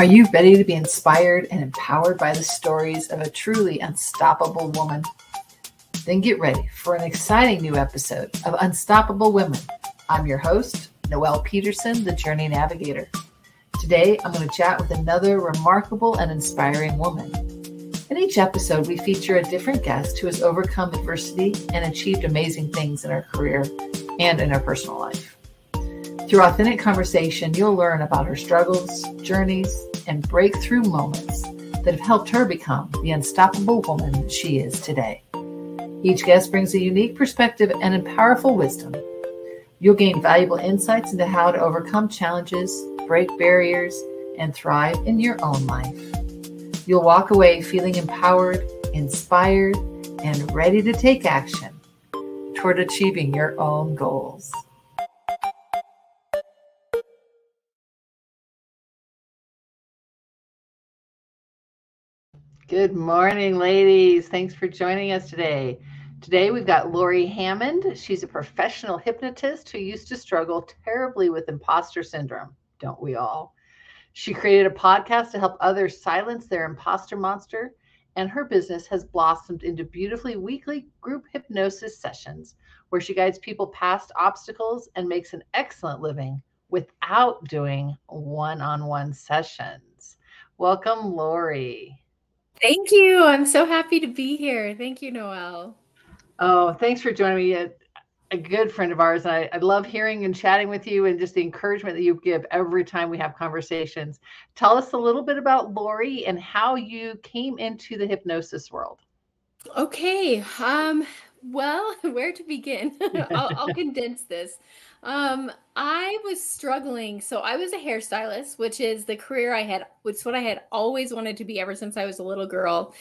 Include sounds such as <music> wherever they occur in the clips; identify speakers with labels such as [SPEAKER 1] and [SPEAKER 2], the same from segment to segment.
[SPEAKER 1] Are you ready to be inspired and empowered by the stories of a truly unstoppable woman? Then get ready for an exciting new episode of Unstoppable Women. I'm your host, Noelle Peterson, the Journey Navigator. Today, I'm going to chat with another remarkable and inspiring woman. In each episode, we feature a different guest who has overcome adversity and achieved amazing things in her career and in her personal life. Through authentic conversation, you'll learn about her struggles, journeys, and breakthrough moments that have helped her become the unstoppable woman she is today. Each guest brings a unique perspective and a powerful wisdom. You'll gain valuable insights into how to overcome challenges, break barriers, and thrive in your own life. You'll walk away feeling empowered, inspired, and ready to take action toward achieving your own goals. Good morning, ladies. Thanks for joining us today. Today we've got Lori Hammond. She's a professional hypnotist who used to struggle terribly with imposter syndrome, don't we all? She created a podcast to help others silence their imposter monster, and her business has blossomed into beautifully weekly group hypnosis sessions where she guides people past obstacles and makes an excellent living without doing one on one sessions. Welcome, Lori.
[SPEAKER 2] Thank you. I'm so happy to be here. Thank you, Noelle.
[SPEAKER 1] Oh, thanks for joining me. A, a good friend of ours. I, I love hearing and chatting with you and just the encouragement that you give every time we have conversations. Tell us a little bit about Lori and how you came into the hypnosis world.
[SPEAKER 2] Okay. Um, well, <laughs> where to begin? <laughs> I'll, I'll condense this. Um, I was struggling. So I was a hairstylist, which is the career I had, which is what I had always wanted to be ever since I was a little girl.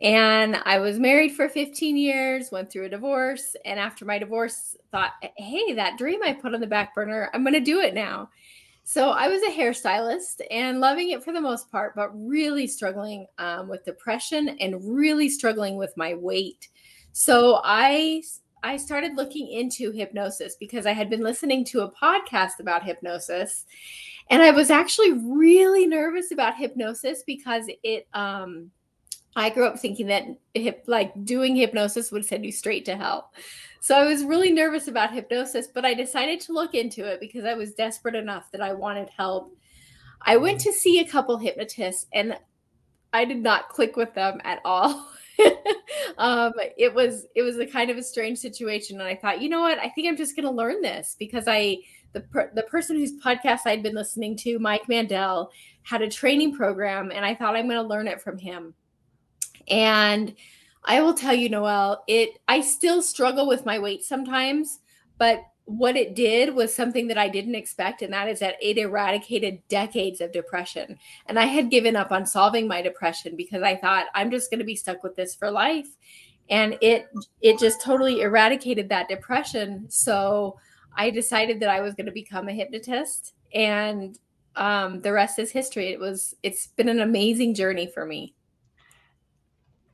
[SPEAKER 2] And I was married for 15 years, went through a divorce, and after my divorce, thought, hey, that dream I put on the back burner, I'm going to do it now. So I was a hairstylist and loving it for the most part, but really struggling um, with depression and really struggling with my weight. So I I started looking into hypnosis because I had been listening to a podcast about hypnosis. And I was actually really nervous about hypnosis because it um I grew up thinking that hip, like doing hypnosis would send you straight to hell. So I was really nervous about hypnosis, but I decided to look into it because I was desperate enough that I wanted help. I went to see a couple hypnotists and I did not click with them at all. <laughs> <laughs> um, it was it was a kind of a strange situation, and I thought, you know what? I think I'm just going to learn this because I the per, the person whose podcast I'd been listening to, Mike Mandel, had a training program, and I thought I'm going to learn it from him. And I will tell you, Noelle, it I still struggle with my weight sometimes, but what it did was something that I didn't expect, and that is that it eradicated decades of depression. And I had given up on solving my depression because I thought I'm just going to be stuck with this for life. And it it just totally eradicated that depression. So I decided that I was going to become a hypnotist, and um, the rest is history. It was it's been an amazing journey for me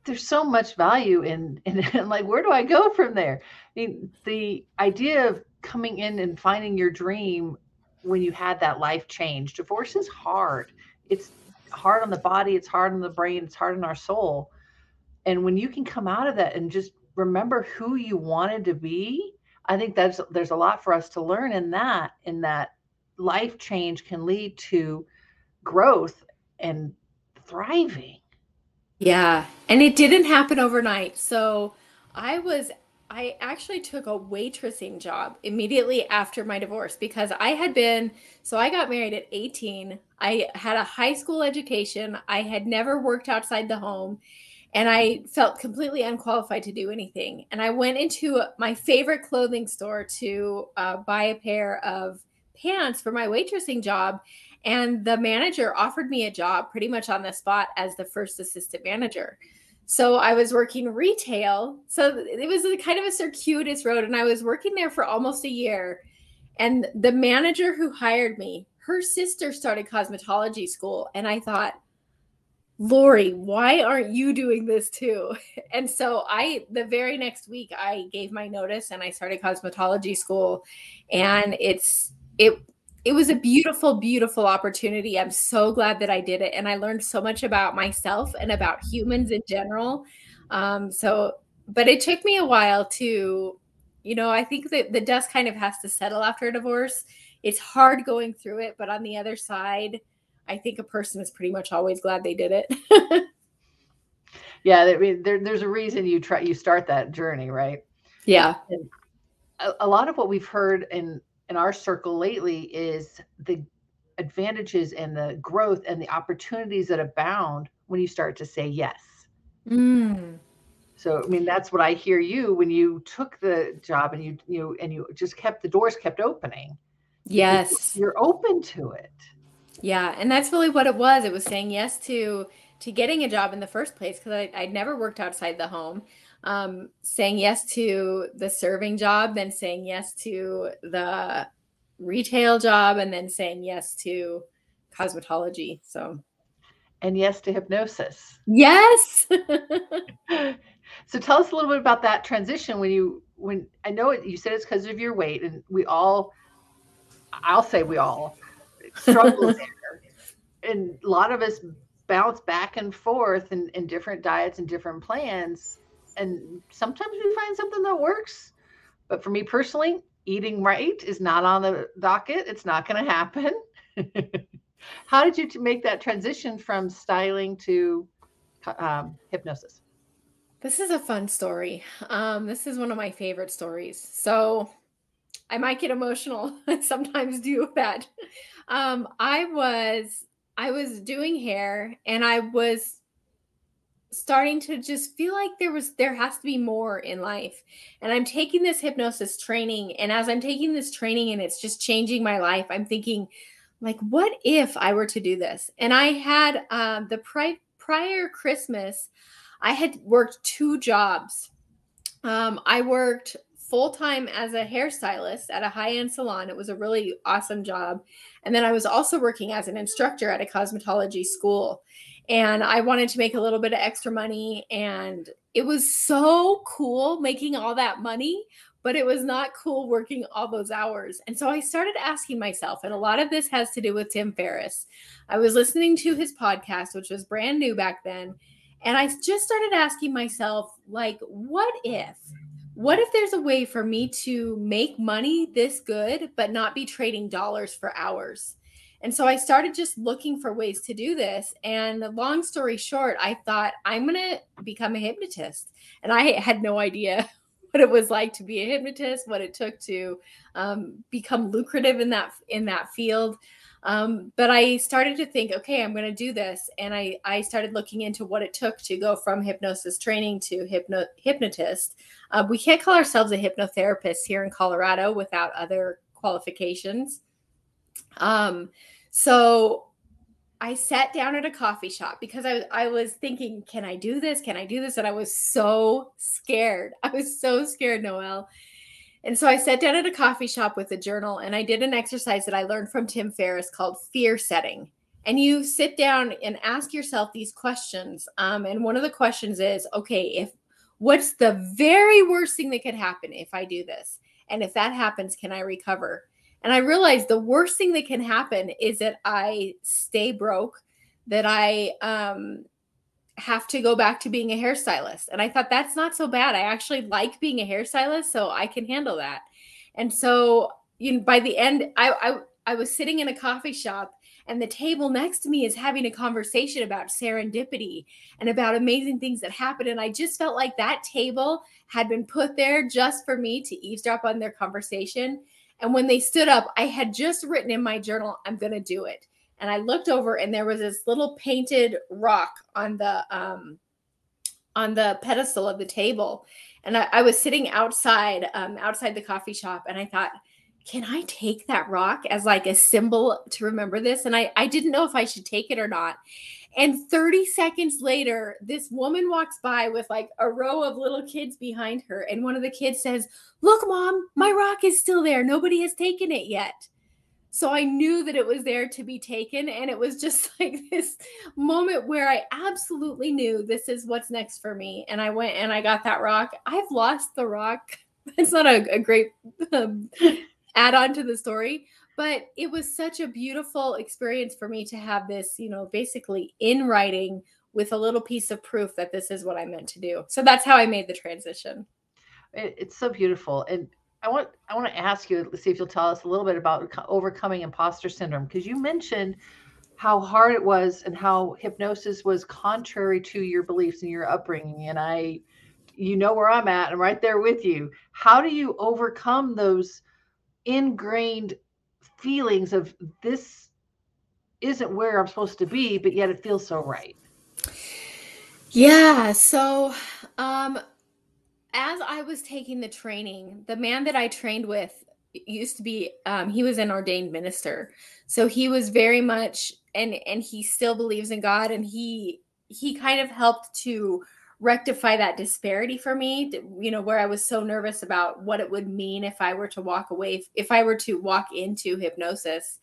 [SPEAKER 1] there's so much value in, in, in <laughs> like where do I go from there? I mean, the idea of coming in and finding your dream when you had that life change. Divorce is hard. It's hard on the body, it's hard on the brain, it's hard on our soul. And when you can come out of that and just remember who you wanted to be, I think that's there's a lot for us to learn in that in that life change can lead to growth and thriving.
[SPEAKER 2] Yeah. And it didn't happen overnight. So I was I actually took a waitressing job immediately after my divorce because I had been so I got married at 18. I had a high school education. I had never worked outside the home and I felt completely unqualified to do anything. And I went into my favorite clothing store to uh, buy a pair of pants for my waitressing job. And the manager offered me a job pretty much on the spot as the first assistant manager. So I was working retail. So it was a kind of a circuitous road. And I was working there for almost a year. And the manager who hired me, her sister started cosmetology school. And I thought, Lori, why aren't you doing this too? <laughs> And so I, the very next week, I gave my notice and I started cosmetology school. And it's, it, it was a beautiful, beautiful opportunity. I'm so glad that I did it. And I learned so much about myself and about humans in general. Um, so, but it took me a while to, you know, I think that the dust kind of has to settle after a divorce. It's hard going through it, but on the other side, I think a person is pretty much always glad they did it. <laughs>
[SPEAKER 1] yeah, there, there's a reason you try you start that journey, right?
[SPEAKER 2] Yeah.
[SPEAKER 1] A, a lot of what we've heard in in our circle lately is the advantages and the growth and the opportunities that abound when you start to say yes.
[SPEAKER 2] Mm.
[SPEAKER 1] So I mean that's what I hear you when you took the job and you you and you just kept the doors kept opening.
[SPEAKER 2] Yes.
[SPEAKER 1] You're open to it.
[SPEAKER 2] Yeah, and that's really what it was. It was saying yes to to getting a job in the first place because I'd never worked outside the home. Um, saying yes to the serving job, then saying yes to the retail job, and then saying yes to cosmetology. So,
[SPEAKER 1] and yes to hypnosis.
[SPEAKER 2] Yes. <laughs>
[SPEAKER 1] so tell us a little bit about that transition when you when I know it, you said it's because of your weight, and we all, I'll say we all struggle <laughs> there, and a lot of us bounce back and forth in, in different diets and different plans. And sometimes we find something that works. But for me personally, eating right is not on the docket. It's not going to happen. <laughs> How did you make that transition from styling to um, hypnosis?
[SPEAKER 2] This is a fun story. Um, this is one of my favorite stories. So I might get emotional. <laughs> Sometimes do that. Um, I was I was doing hair and I was starting to just feel like there was there has to be more in life. And I'm taking this hypnosis training and as I'm taking this training and it's just changing my life, I'm thinking like what if I were to do this? And I had um, the pri- prior Christmas I had worked two jobs. Um, I worked full time as a hairstylist at a high end salon. It was a really awesome job. And then I was also working as an instructor at a cosmetology school. And I wanted to make a little bit of extra money. And it was so cool making all that money, but it was not cool working all those hours. And so I started asking myself, and a lot of this has to do with Tim Ferriss. I was listening to his podcast, which was brand new back then. And I just started asking myself, like, what if what if there's a way for me to make money this good, but not be trading dollars for hours? And so I started just looking for ways to do this. And long story short, I thought I'm going to become a hypnotist. And I had no idea <laughs> what it was like to be a hypnotist, what it took to um, become lucrative in that in that field. Um, but I started to think, okay, I'm going to do this, and I I started looking into what it took to go from hypnosis training to hypno hypnotist. Uh, we can't call ourselves a hypnotherapist here in Colorado without other qualifications. Um, so I sat down at a coffee shop because I, I was thinking, can I do this? Can I do this? And I was so scared. <laughs> I was so scared, Noelle. And so I sat down at a coffee shop with a journal and I did an exercise that I learned from Tim Ferriss called fear setting. And you sit down and ask yourself these questions. Um, and one of the questions is, okay, if what's the very worst thing that could happen if I do this? And if that happens, can I recover? And I realized the worst thing that can happen is that I stay broke, that I um, have to go back to being a hairstylist. And I thought that's not so bad. I actually like being a hairstylist, so I can handle that. And so, you know, by the end, I I, I was sitting in a coffee shop and the table next to me is having a conversation about serendipity and about amazing things that happen. And I just felt like that table had been put there just for me to eavesdrop on their conversation. And when they stood up, I had just written in my journal, I'm going to do it and I looked over and there was this little painted rock on the um on the pedestal of the table. And I, I was sitting outside, um, outside the coffee shop, and I thought, can I take that rock as like a symbol to remember this? And I, I didn't know if I should take it or not. And 30 seconds later, this woman walks by with like a row of little kids behind her. And one of the kids says, Look, mom, my rock is still there. Nobody has taken it yet. So I knew that it was there to be taken. And it was <laughs> just like this moment where I absolutely knew this is what's next for me. And I went and I got that rock. I've lost the rock. <laughs> It's not a, a great um, add on to the story, but it was such a beautiful experience for me to have this, you know, basically in writing with a little piece of proof that this is what I meant to do. So that's how I made the transition.
[SPEAKER 1] It's so beautiful. And I want I want to ask you, let's see if you'll tell us a little bit about overcoming imposter syndrome because you mentioned how hard it was and how hypnosis was contrary to your beliefs and your upbringing. And I you know where I'm at. I'm right there with you. How do you overcome those ingrained feelings of this isn't where I'm supposed to be, but yet it feels so right?
[SPEAKER 2] Yeah. So, um, as I was taking the training, the man that I trained with used to be um, he was an ordained minister so he was very much and and he still believes in god and he he kind of helped to rectify that disparity for me you know where i was so nervous about what it would mean if i were to walk away if i were to walk into hypnosis.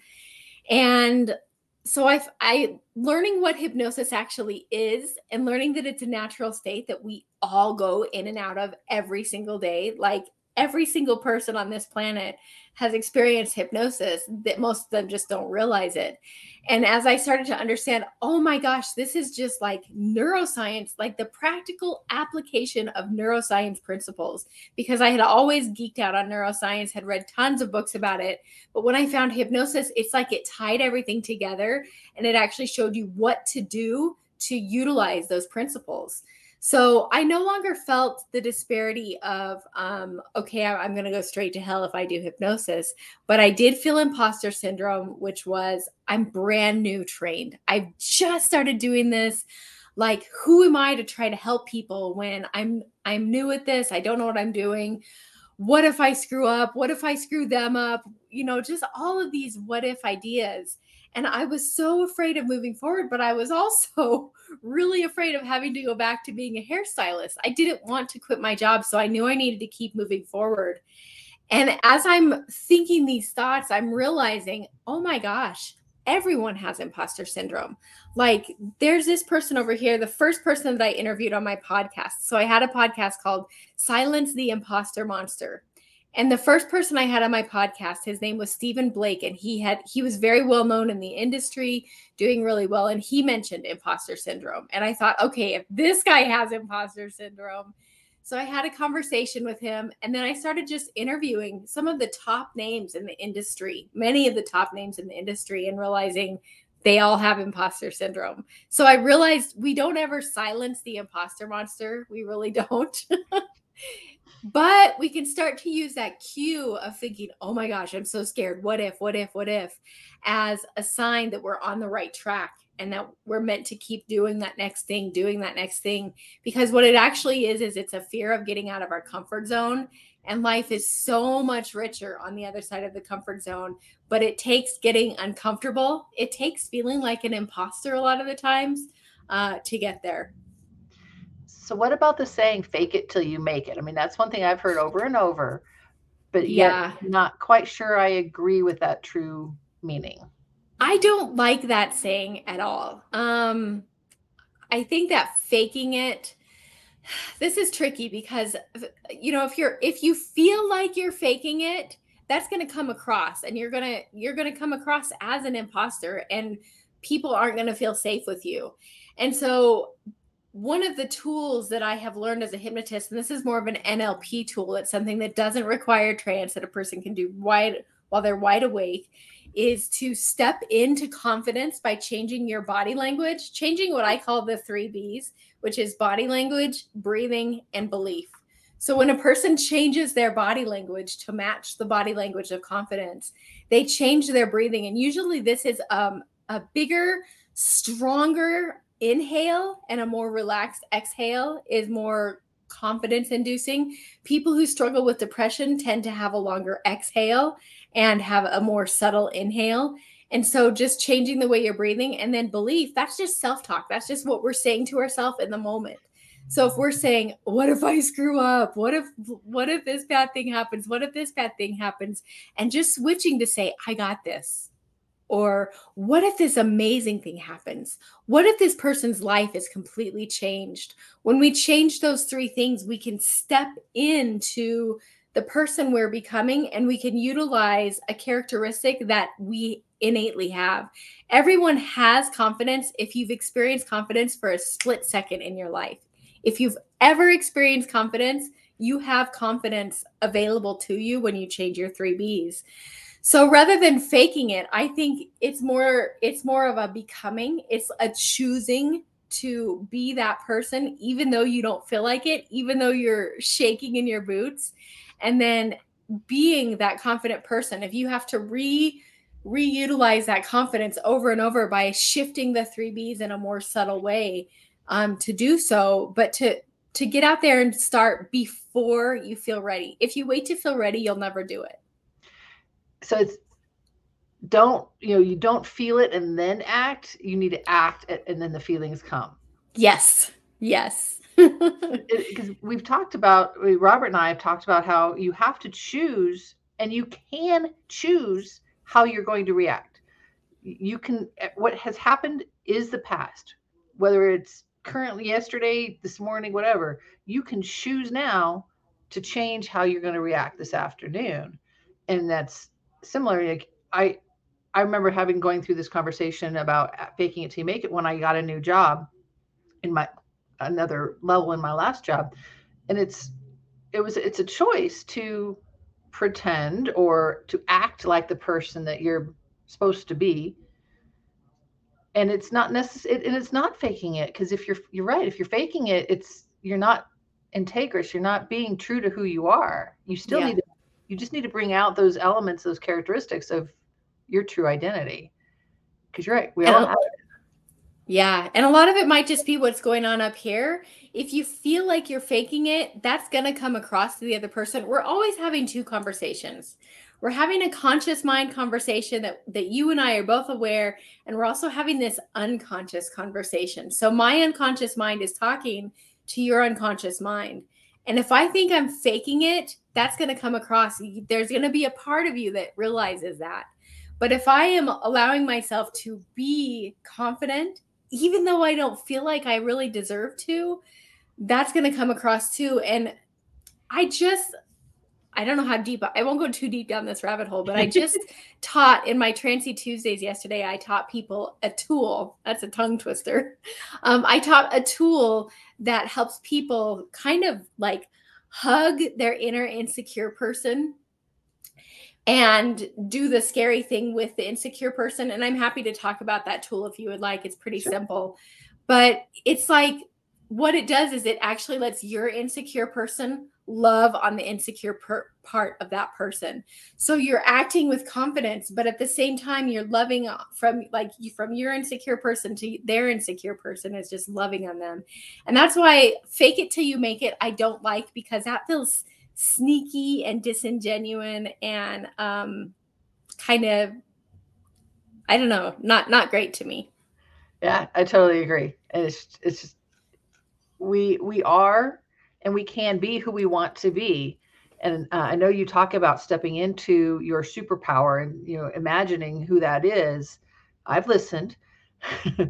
[SPEAKER 2] And so i i learning what hypnosis actually is and learning that it's a natural state that we all go in and out of every single day like every single person on this planet has experienced hypnosis that most of them just don't realize it. And as I started to understand, oh my gosh, this is just like neuroscience, like the practical application of neuroscience principles, because I had always geeked out on neuroscience, had read tons of books about it. But when I found hypnosis, it's like it tied everything together and it actually showed you what to do to utilize those principles. So I no longer felt the disparity of, um, okay, I'm going to go straight to hell if I do hypnosis. But I did feel imposter syndrome, which was I'm brand new trained. I've just started doing this. Like, who am I to try to help people when I'm I'm new at this? I don't know what I'm doing. What if I screw up? What if I screw them up? You know, just all of these what if ideas. And I was so afraid of moving forward, but I was also <laughs> really afraid of having to go back to being a hairstylist. I didn't want to quit my job, so I knew I needed to keep moving forward. And as I'm thinking these thoughts, I'm realizing, oh my gosh, everyone has imposter syndrome. Like, there's this person over here, the first person that I interviewed on my podcast. So I had a podcast called Silence the Imposter Monster. And the first person I had on my podcast, his name was Stephen Blake, and he had he was very well known in the industry, doing really well. And he mentioned imposter syndrome. And I thought, okay, if this guy has imposter syndrome. So I had a conversation with him, and then I started just interviewing some of the top names in the industry, many of the top names in the industry, and realizing they all have imposter syndrome. So I realized we don't ever silence the imposter monster. We really <laughs> don't. But we can start to use that cue of thinking, oh my gosh, I'm so scared. What if, what if, what if, as a sign that we're on the right track and that we're meant to keep doing that next thing, doing that next thing. Because what it actually is, is it's a fear of getting out of our comfort zone. And life is so much richer on the other side of the comfort zone. But it takes getting uncomfortable, it takes feeling like an imposter a lot of the times uh, to get there.
[SPEAKER 1] So what about the saying fake it till you make it? I mean, that's one thing I've heard over and over, but yeah, not quite sure I agree with that true meaning.
[SPEAKER 2] I don't like that saying at all. Um I think that faking it <sighs> this is tricky because you know, if you're if you feel like you're faking it, that's going to come across and you're going to you're going to come across as an imposter and people aren't going to feel safe with you. And so one of the tools that I have learned as a hypnotist, and this is more of an NLP tool, it's something that doesn't require trance that a person can do wide while they're wide awake, is to step into confidence by changing your body language, changing what I call the three B's, which is body language, breathing, and belief. So when a person changes their body language to match the body language of confidence, they change their breathing. And usually this is um, a bigger, stronger inhale and a more relaxed exhale is more confidence inducing. People who struggle with depression tend to have a longer exhale and have a more subtle inhale. And so just changing the way you're breathing and then belief, that's just self talk. That's just what we're saying to ourselves in the moment. So if we're saying, what if I screw up? What if what if this bad thing happens? What if this bad thing happens? And just switching to say, I got this. Or what if this amazing thing happens? What if this person's life is completely changed? When we change those three things, we can step into the person we're becoming and we can utilize a characteristic that we innately have. Everyone has confidence if you've experienced confidence for a split second in your life. If you've ever experienced confidence, you have confidence available to you when you change your 3 Bs. So rather than faking it, I think it's more it's more of a becoming, it's a choosing to be that person even though you don't feel like it, even though you're shaking in your boots and then being that confident person. If you have to re reutilize that confidence over and over by shifting the 3 Bs in a more subtle way um, to do so, but to to get out there and start before you feel ready. If you wait to feel ready, you'll never do it.
[SPEAKER 1] So it's don't, you know, you don't feel it and then act. You need to act and then the feelings come.
[SPEAKER 2] Yes. Yes. <laughs>
[SPEAKER 1] Because we've talked about, Robert and I have talked about how you have to choose and you can choose how you're going to react. You can, eh, what has happened is the past, whether it's currently yesterday, this morning, whatever, you can choose now to change how you're going to react this afternoon. And that's similar. Like I, I remember having going through this conversation about uh, faking it to make it when I got a new job in my another level in my last job. And it's it was it's a choice to pretend or to act like the person that you're supposed to be and it's not necessary and it's not faking it because if you're you're right if you're faking it it's you're not integrous you're not being true to who you are you still yeah. need to you just need to bring out those elements those characteristics of your true identity. Because you're right we and all have it.
[SPEAKER 2] Yeah and a lot of it might just be what's going on up here. If you feel like you're faking it that's going to come across to the other person. We're always having two conversations. We're having a conscious mind conversation that that you and I are both aware and we're also having this unconscious conversation. So my unconscious mind is talking to your unconscious mind. And if I think I'm faking it, that's going to come across. There's going to be a part of you that realizes that. But if I am allowing myself to be confident, even though I don't feel like I really deserve to, that's going to come across too. And I just, I don't know how deep I won't go too deep down this rabbit hole, but I just <laughs> taught in my Trancy Tuesdays yesterday. I taught people a tool. That's a tongue twister. Um, I taught a tool that helps people kind of like hug their inner insecure person and do the scary thing with the insecure person. And I'm happy to talk about that tool if you would like. It's pretty sure. simple, but it's like what it does is it actually lets your insecure person love on the insecure per- part of that person. So you're acting with confidence, but at the same time, you're loving from like from your insecure person to their insecure person is just loving on them. And that's why fake it till you make it, I don't like because that feels sneaky and disingenuous and um, kind of, I don't know, not not great to me.
[SPEAKER 1] Yeah, I totally agree. And it's it's just we we are and we can be who we want to be. And uh, i know you talk about stepping into your superpower and you know imagining who that is. I've listened. <laughs>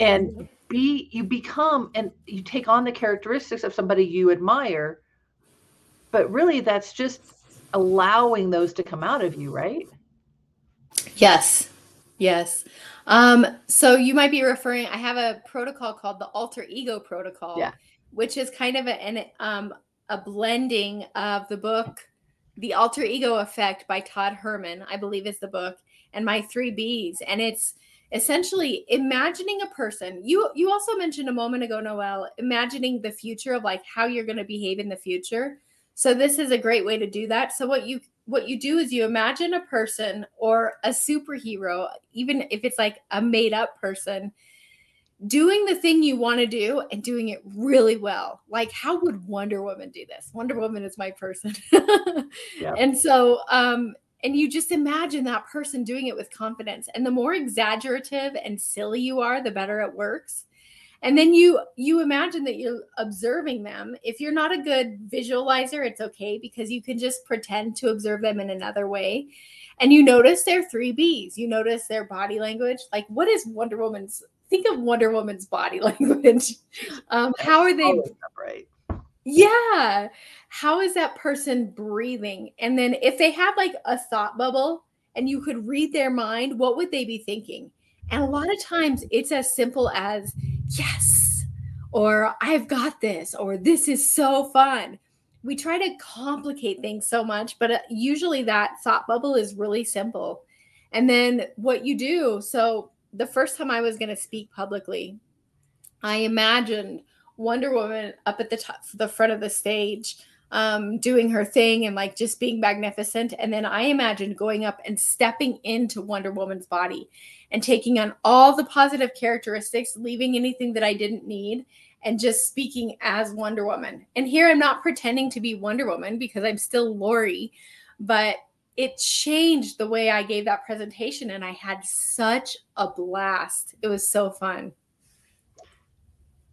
[SPEAKER 1] And be you become and you take on the characteristics of somebody you admire but really that's just allowing those to come out of you right?
[SPEAKER 2] Yes. Yes. Um so you might be referring i have a protocol called the alter ego protocol.
[SPEAKER 1] Yeah
[SPEAKER 2] which is kind of a, an, um, a blending of the book The Alter Ego Effect by Todd Herman, I believe is the book, and my three B's. And it's essentially imagining a person. You you also mentioned a moment ago, Noelle, imagining the future of like how you're going to behave in the future. So this is a great way to do that. So what you what you do is you imagine a person or a superhero, even if it's like a made up person, doing the thing you want to do and doing it really well. Like, how would Wonder Woman do this? Wonder Woman is my person. <laughs> yeah. And so, um, and you just imagine that person doing it with confidence. And the more exaggerative and silly you are, the better it works. And then you you imagine that you're observing them. If you're not a good visualizer, it's okay because you can just pretend to observe them in another way. And you notice their three Bs. You notice their body language. Like, what is Wonder Woman's think of Wonder Woman's body <laughs> language. Um, how are they?
[SPEAKER 1] Right.
[SPEAKER 2] Yeah. How is that person breathing? And then if they had like a thought bubble and you could read their mind, what would they be thinking? And a lot of times it's as simple as, yes, or I've got this, or this is so fun. We try to complicate things so much, but uh, usually that thought bubble is really simple. And then what you do, so the first time I was going to speak publicly, I imagined Wonder Woman up at the top, the front of the stage, um, doing her thing and like just being magnificent. And then I imagined going up and stepping into Wonder Woman's body and taking on all the positive characteristics, leaving anything that I didn't need, and just speaking as Wonder Woman. And here I'm not pretending to be Wonder Woman because I'm still Lori, but it changed the way I gave that presentation. And I had such a blast. It was so fun.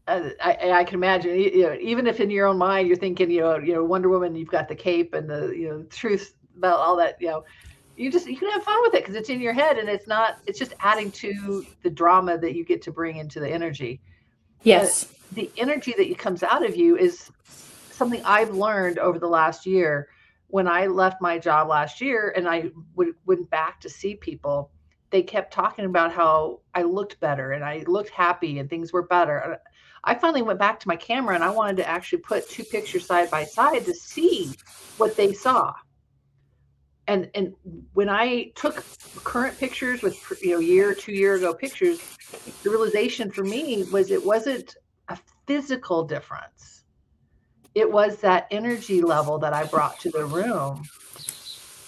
[SPEAKER 1] Uh, I, I, can imagine, you know, even if in your own mind you're thinking, you know, you know, Wonder Woman, you've got the cape and the, you know, truth about all that, you know, you just you can have fun with it because it's in your head and it's not. It's just adding to the drama that you get to bring into the energy.
[SPEAKER 2] Yes,
[SPEAKER 1] uh, the energy that comes out of you is something I've learned over the last year. When I left my job last year and I went back to see people, they kept talking about how I looked better and I looked happy and things were better. I finally went back to my camera and I wanted to actually put two pictures side by side to see what they saw. And and when I took current pictures with you know year two year ago pictures, the realization for me was it wasn't a physical difference. It was that energy level that I brought to the room.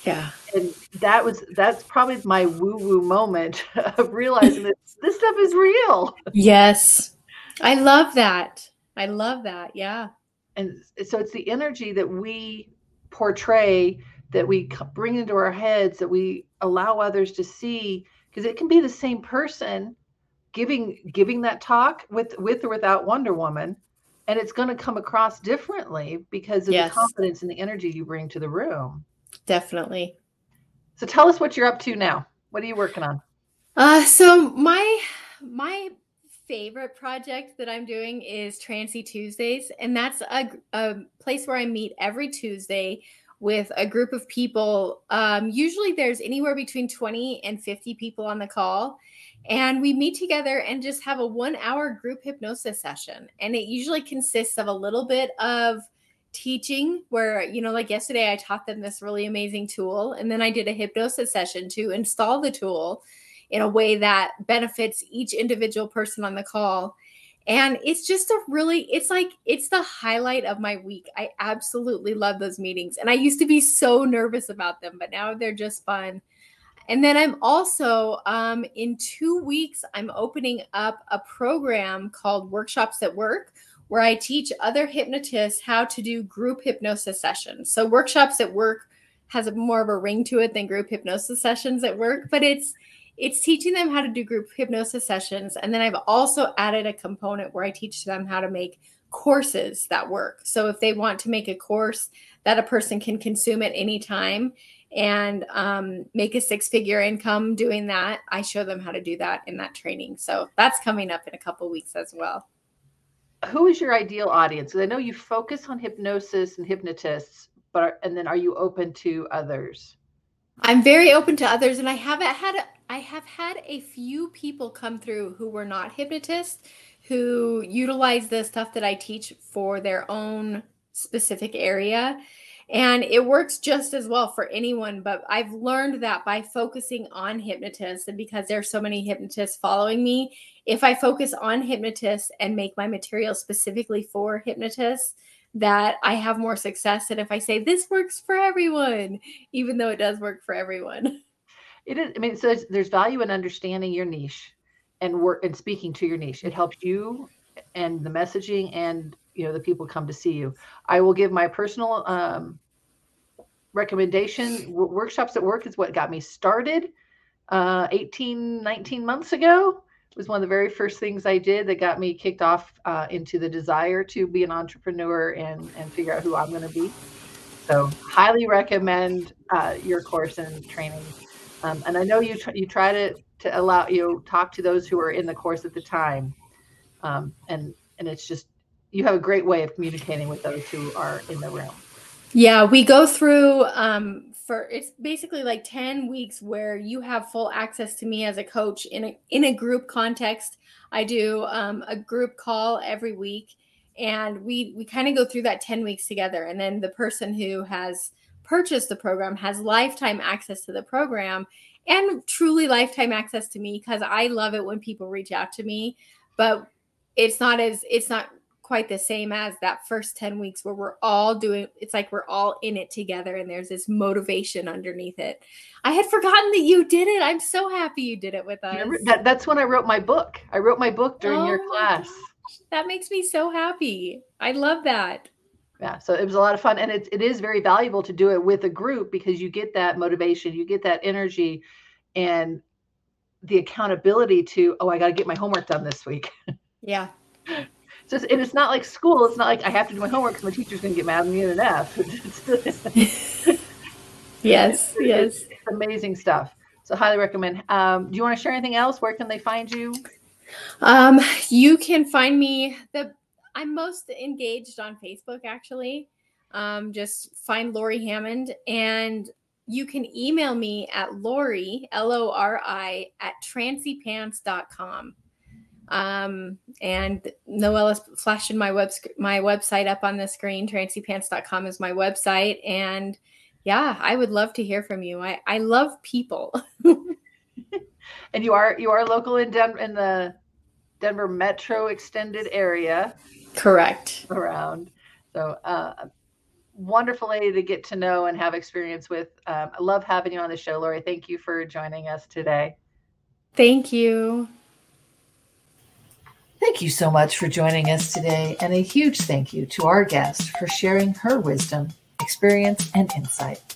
[SPEAKER 2] Yeah.
[SPEAKER 1] And that was that's probably my woo woo moment <laughs> of realizing that this stuff is real.
[SPEAKER 2] Yes. I love that. I love that. Yeah.
[SPEAKER 1] And so it's the energy that we portray, that we bring into our heads, that we allow others to see, because it can be the same person giving giving that talk with with or without Wonder Woman, and it's going to come across differently because of yes. the confidence and the energy you bring to the room.
[SPEAKER 2] Definitely.
[SPEAKER 1] So tell us what you're up to now. What are you working on?
[SPEAKER 2] Uh, so my my favorite project that I'm doing is Trancy Tuesdays, and that's a, a place where I meet every Tuesday with a group of people. Um, usually, there's anywhere between 20 and 50 people on the call, and we meet together and just have a one hour group hypnosis session. And it usually consists of a little bit of teaching where you know like yesterday i taught them this really amazing tool and then i did a hypnosis session to install the tool in a way that benefits each individual person on the call. And it's just a really, it's like, it's the highlight of my week. I absolutely love those meetings. And I used to be so nervous about them, but now they're just fun. And then I'm also, um, in two weeks, I'm opening up a program called Workshops at Work, where I teach other hypnotists how to do group hypnosis sessions. So, Workshops at Work has more of a ring to it than group hypnosis sessions at work, but it's it's teaching them how to do group hypnosis sessions. And then I've also added a component where I teach them how to make courses that work. So if they want to make a course that a person can consume at any time and um, make a six figure income doing that, I show them how to do that in that training. So that's coming up in a couple weeks as well.
[SPEAKER 1] Who is your ideal audience? Because I know you focus on hypnosis and hypnotists, but and then are you open to others?
[SPEAKER 2] I'm very open to others, and I haven't had I have had a few people come through who were not hypnotists who utilize the stuff that I teach for their own specific area. And it works just as well for anyone. But I've learned that by focusing on hypnotists, and because there's so many hypnotists following me, if I focus on hypnotists and make my material specifically for hypnotists, that I have more success than if I say this works for everyone, even though it does work for everyone. <laughs>
[SPEAKER 1] It is. I mean, so there's, there's value in understanding your niche and work and speaking to your niche. It helps you and the messaging and you know the people come to see you. I will give my personal um, recommendation. Workshops at work is what got me started uh, 18, 19 months ago. It was one of the very first things I did that got me kicked off uh, into the desire to be an entrepreneur and and figure out who I'm going to be. So highly recommend uh, your course and training um, and I know you tr- you try to to allow you know, talk to those who are in the course at the time, um, and and it's just you have a great way of communicating with those who are in the room.
[SPEAKER 2] Yeah, we go through um, for it's basically like 10 weeks where you have full access to me as a coach in a in a group context. I do um, a group call every week and we we kind of go through that 10 weeks together and then the person who has purchased the program has lifetime access to the program and truly lifetime access to me because I love it when people reach out to me but it's not as it's not quite the same as that first 10 weeks where we're all doing it's like we're all in it together and there's this motivation underneath it. I had forgotten that you did it. I'm so happy you did it with us.
[SPEAKER 1] that, that's when i wrote my book. I wrote my book during oh your class.
[SPEAKER 2] that makes me so happy. I love that.
[SPEAKER 1] Yeah so it was a lot of fun and it, it is very valuable to do it with a group because you get that motivation you get that energy and the accountability to oh i got to get my homework done this week.
[SPEAKER 2] Yeah <laughs>
[SPEAKER 1] just and it's not like school. It's not like I have to do my homework because my teacher's going to get mad at me and an F. <laughs>
[SPEAKER 2] yes, yes,
[SPEAKER 1] it's, amazing stuff. So highly recommend. Um, do you want to share anything else? Where can they find you?
[SPEAKER 2] Um, you can find me. The I'm most engaged on Facebook actually. Um, just find Lori Hammond and you can email me at Lori, L O R I, at trancypants.com. Um, and Noella's flashing my web my website up on the screen. Trancypants.com is my website. And yeah, I would love to hear from you. I, I love people. <laughs>
[SPEAKER 1] and you are you are local in Denver in the Denver metro extended area.
[SPEAKER 2] Correct.
[SPEAKER 1] Around. So uh wonderful lady to get to know and have experience with. Um, I love having you on the show, Lori. Thank you for joining us today.
[SPEAKER 2] Thank you.
[SPEAKER 1] Thank you so much for joining us today, and a huge thank you to our guest for sharing her wisdom, experience, and insight.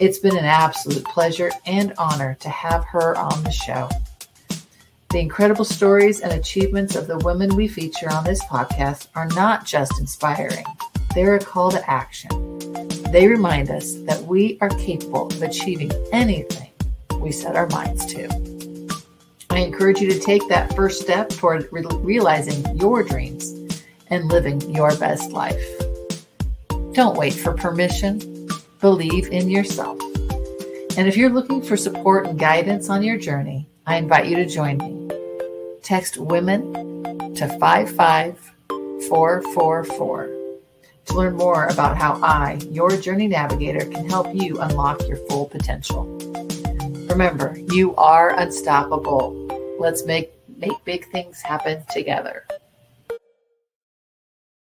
[SPEAKER 1] It's been an absolute pleasure and honor to have her on the show. The incredible stories and achievements of the women we feature on this podcast are not just inspiring, they're a call to action. They remind us that we are capable of achieving anything we set our minds to. I encourage you to take that first step toward re- realizing your dreams and living your best life. Don't wait for permission, believe in yourself. And if you're looking for support and guidance on your journey, I invite you to join me. Text women to 55444 to learn more about how I, your journey navigator, can help you unlock your full potential. Remember, you are unstoppable. Let's make make big things happen together.